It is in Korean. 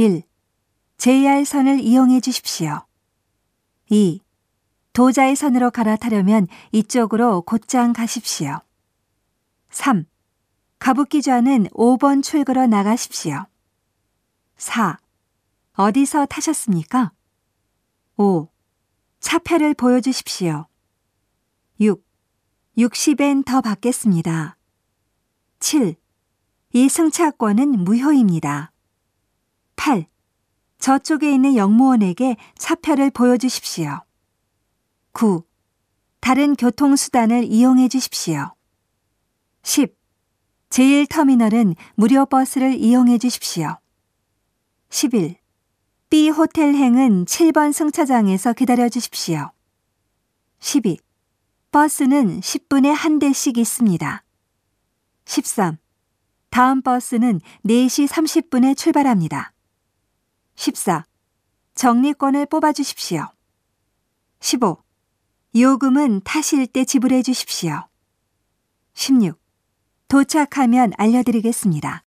1. JR선을 이용해 주십시오. 2. 도자의 선으로 갈아타려면 이쪽으로 곧장 가십시오. 3. 가부키좌는 5번 출구로 나가십시오. 4. 어디서 타셨습니까? 5. 차표를 보여주십시오. 6. 60엔 더 받겠습니다. 7. 이 승차권은 무효입니다. 8. 저쪽에 있는 영무원에게 차표를 보여주십시오. 9. 다른 교통수단을 이용해 주십시오. 10. 제1터미널은 무료 버스를 이용해 주십시오. 11. B 호텔행은 7번 승차장에서 기다려 주십시오. 12. 버스는 10분에 한 대씩 있습니다. 13. 다음 버스는 4시 30분에 출발합니다. 14. 정리권을 뽑아 주십시오. 15. 요금은 타실 때 지불해 주십시오. 16. 도착하면 알려드리겠습니다.